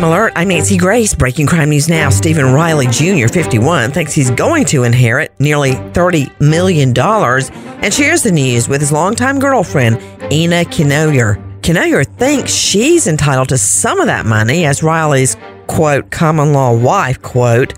Crime Alert, I'm Nancy Grace. Breaking crime news now. Stephen Riley Jr., 51, thinks he's going to inherit nearly $30 million and shares the news with his longtime girlfriend, Ina Kenoyer. Kenoyer thinks she's entitled to some of that money as Riley's quote, common law wife, quote.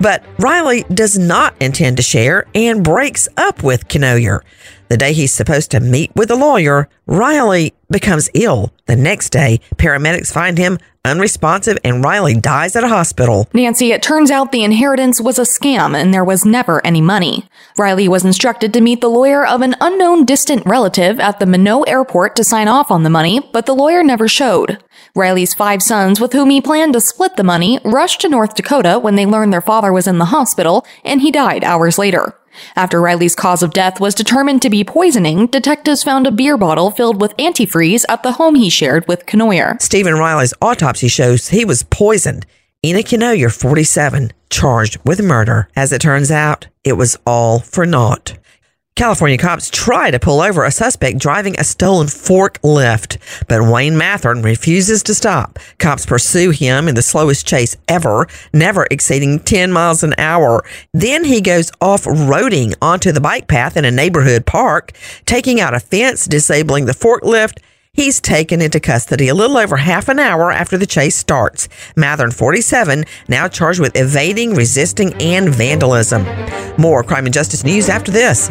But Riley does not intend to share and breaks up with Kenoyer. The day he's supposed to meet with a lawyer, Riley becomes ill. The next day, paramedics find him unresponsive and Riley dies at a hospital. Nancy, it turns out the inheritance was a scam and there was never any money. Riley was instructed to meet the lawyer of an unknown distant relative at the Minot airport to sign off on the money, but the lawyer never showed. Riley's five sons, with whom he planned to split the money, rushed to North Dakota when they learned their father was in the hospital, and he died hours later. After Riley's cause of death was determined to be poisoning, detectives found a beer bottle filled with antifreeze at the home he shared with Kenoyer. Stephen Riley's autopsy shows he was poisoned. Ina Kenoyer, 47, charged with murder. As it turns out, it was all for naught. California cops try to pull over a suspect driving a stolen forklift, but Wayne Mathern refuses to stop. Cops pursue him in the slowest chase ever, never exceeding 10 miles an hour. Then he goes off roading onto the bike path in a neighborhood park, taking out a fence, disabling the forklift. He's taken into custody a little over half an hour after the chase starts. Mathern, 47, now charged with evading, resisting, and vandalism. More crime and justice news after this.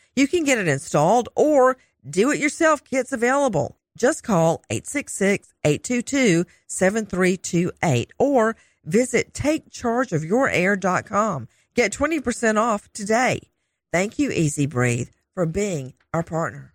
You can get it installed or do it yourself kits available. Just call 866-822-7328 or visit takechargeofyourair.com. Get 20% off today. Thank you, EZ Breathe, for being our partner.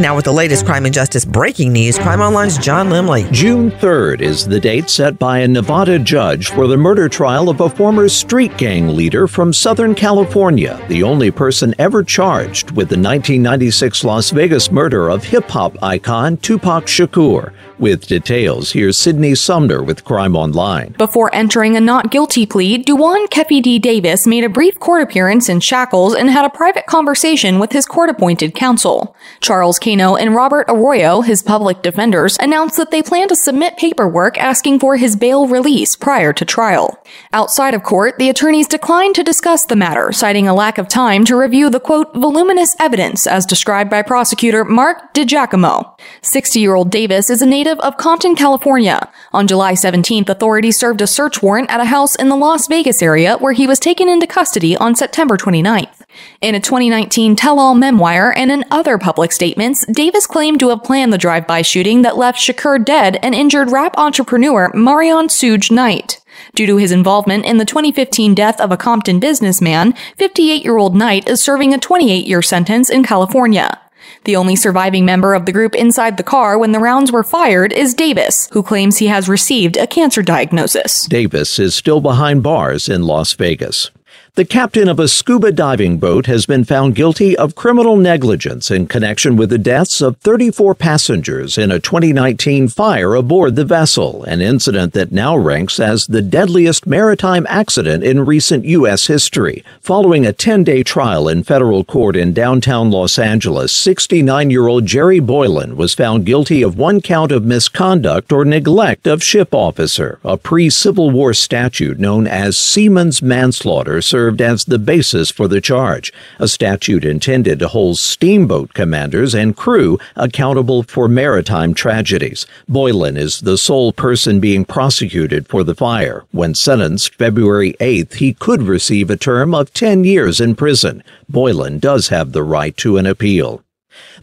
Now, with the latest crime and justice breaking news, Crime Online's John Lemley. June 3rd is the date set by a Nevada judge for the murder trial of a former street gang leader from Southern California, the only person ever charged with the 1996 Las Vegas murder of hip hop icon Tupac Shakur. With details, here's Sydney Sumner with Crime Online. Before entering a not guilty plea, Duane Keffe D. Davis made a brief court appearance in shackles and had a private conversation with his court appointed counsel. Charles Cano and Robert Arroyo, his public defenders, announced that they plan to submit paperwork asking for his bail release prior to trial. Outside of court, the attorneys declined to discuss the matter, citing a lack of time to review the quote, voluminous evidence as described by prosecutor Mark DiGiacomo. 60 year old Davis is a native native of Compton, California. On July 17th, authorities served a search warrant at a house in the Las Vegas area where he was taken into custody on September 29th. In a 2019 tell all memoir and in other public statements, Davis claimed to have planned the drive by shooting that left Shakur dead and injured rap entrepreneur Marion Suge Knight. Due to his involvement in the 2015 death of a Compton businessman, 58 year old Knight is serving a 28 year sentence in California. The only surviving member of the group inside the car when the rounds were fired is Davis, who claims he has received a cancer diagnosis. Davis is still behind bars in Las Vegas. The captain of a scuba diving boat has been found guilty of criminal negligence in connection with the deaths of 34 passengers in a 2019 fire aboard the vessel, an incident that now ranks as the deadliest maritime accident in recent U.S. history. Following a 10 day trial in federal court in downtown Los Angeles, 69 year old Jerry Boylan was found guilty of one count of misconduct or neglect of ship officer, a pre Civil War statute known as seaman's manslaughter served as the basis for the charge, a statute intended to hold steamboat commanders and crew accountable for maritime tragedies. Boylan is the sole person being prosecuted for the fire. When sentenced February 8th, he could receive a term of 10 years in prison. Boylan does have the right to an appeal.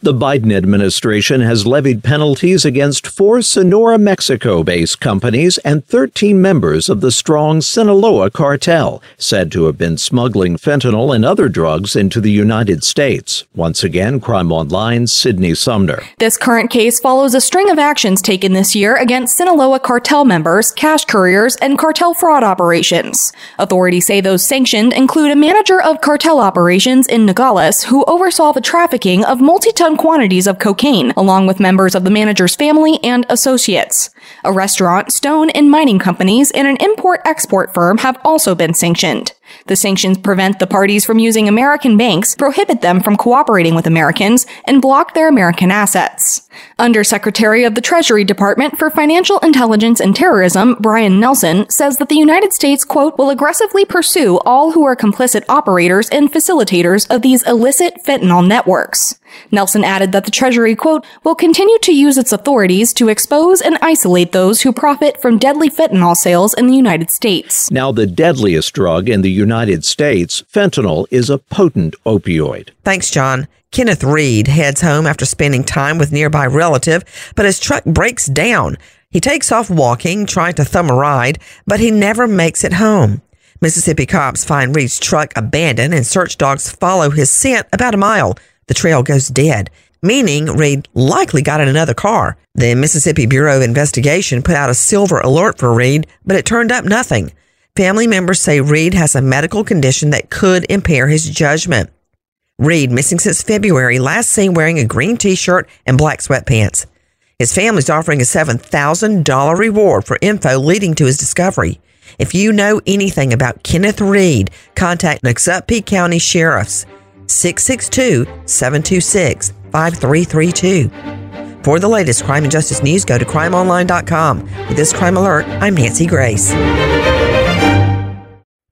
The Biden administration has levied penalties against four Sonora, Mexico based companies and 13 members of the strong Sinaloa cartel, said to have been smuggling fentanyl and other drugs into the United States. Once again, Crime Online, Sydney Sumner. This current case follows a string of actions taken this year against Sinaloa cartel members, cash couriers, and cartel fraud operations. Authorities say those sanctioned include a manager of cartel operations in Nogales who oversaw the trafficking of multi ton quantities of cocaine, along with members of the manager's family and associates. A restaurant, stone and mining companies, and an import export firm have also been sanctioned. The sanctions prevent the parties from using American banks, prohibit them from cooperating with Americans, and block their American assets. Undersecretary of the Treasury Department for Financial Intelligence and Terrorism, Brian Nelson, says that the United States, quote, will aggressively pursue all who are complicit operators and facilitators of these illicit fentanyl networks. Nelson added that the Treasury, quote, will continue to use its authorities to expose and isolate those who profit from deadly fentanyl sales in the United States. Now, the deadliest drug in the United States, fentanyl, is a potent opioid. Thanks, John. Kenneth Reed heads home after spending time with nearby relative, but his truck breaks down. He takes off walking, trying to thumb a ride, but he never makes it home. Mississippi cops find Reed's truck abandoned and search dogs follow his scent about a mile. The trail goes dead, meaning Reed likely got in another car. The Mississippi Bureau of Investigation put out a silver alert for Reed, but it turned up nothing. Family members say Reed has a medical condition that could impair his judgment. Reed, missing since February, last seen wearing a green t shirt and black sweatpants. His family's offering a $7,000 reward for info leading to his discovery. If you know anything about Kenneth Reed, contact Noxubee County Sheriffs 662 726 5332. For the latest crime and justice news, go to crimeonline.com. With this crime alert, I'm Nancy Grace.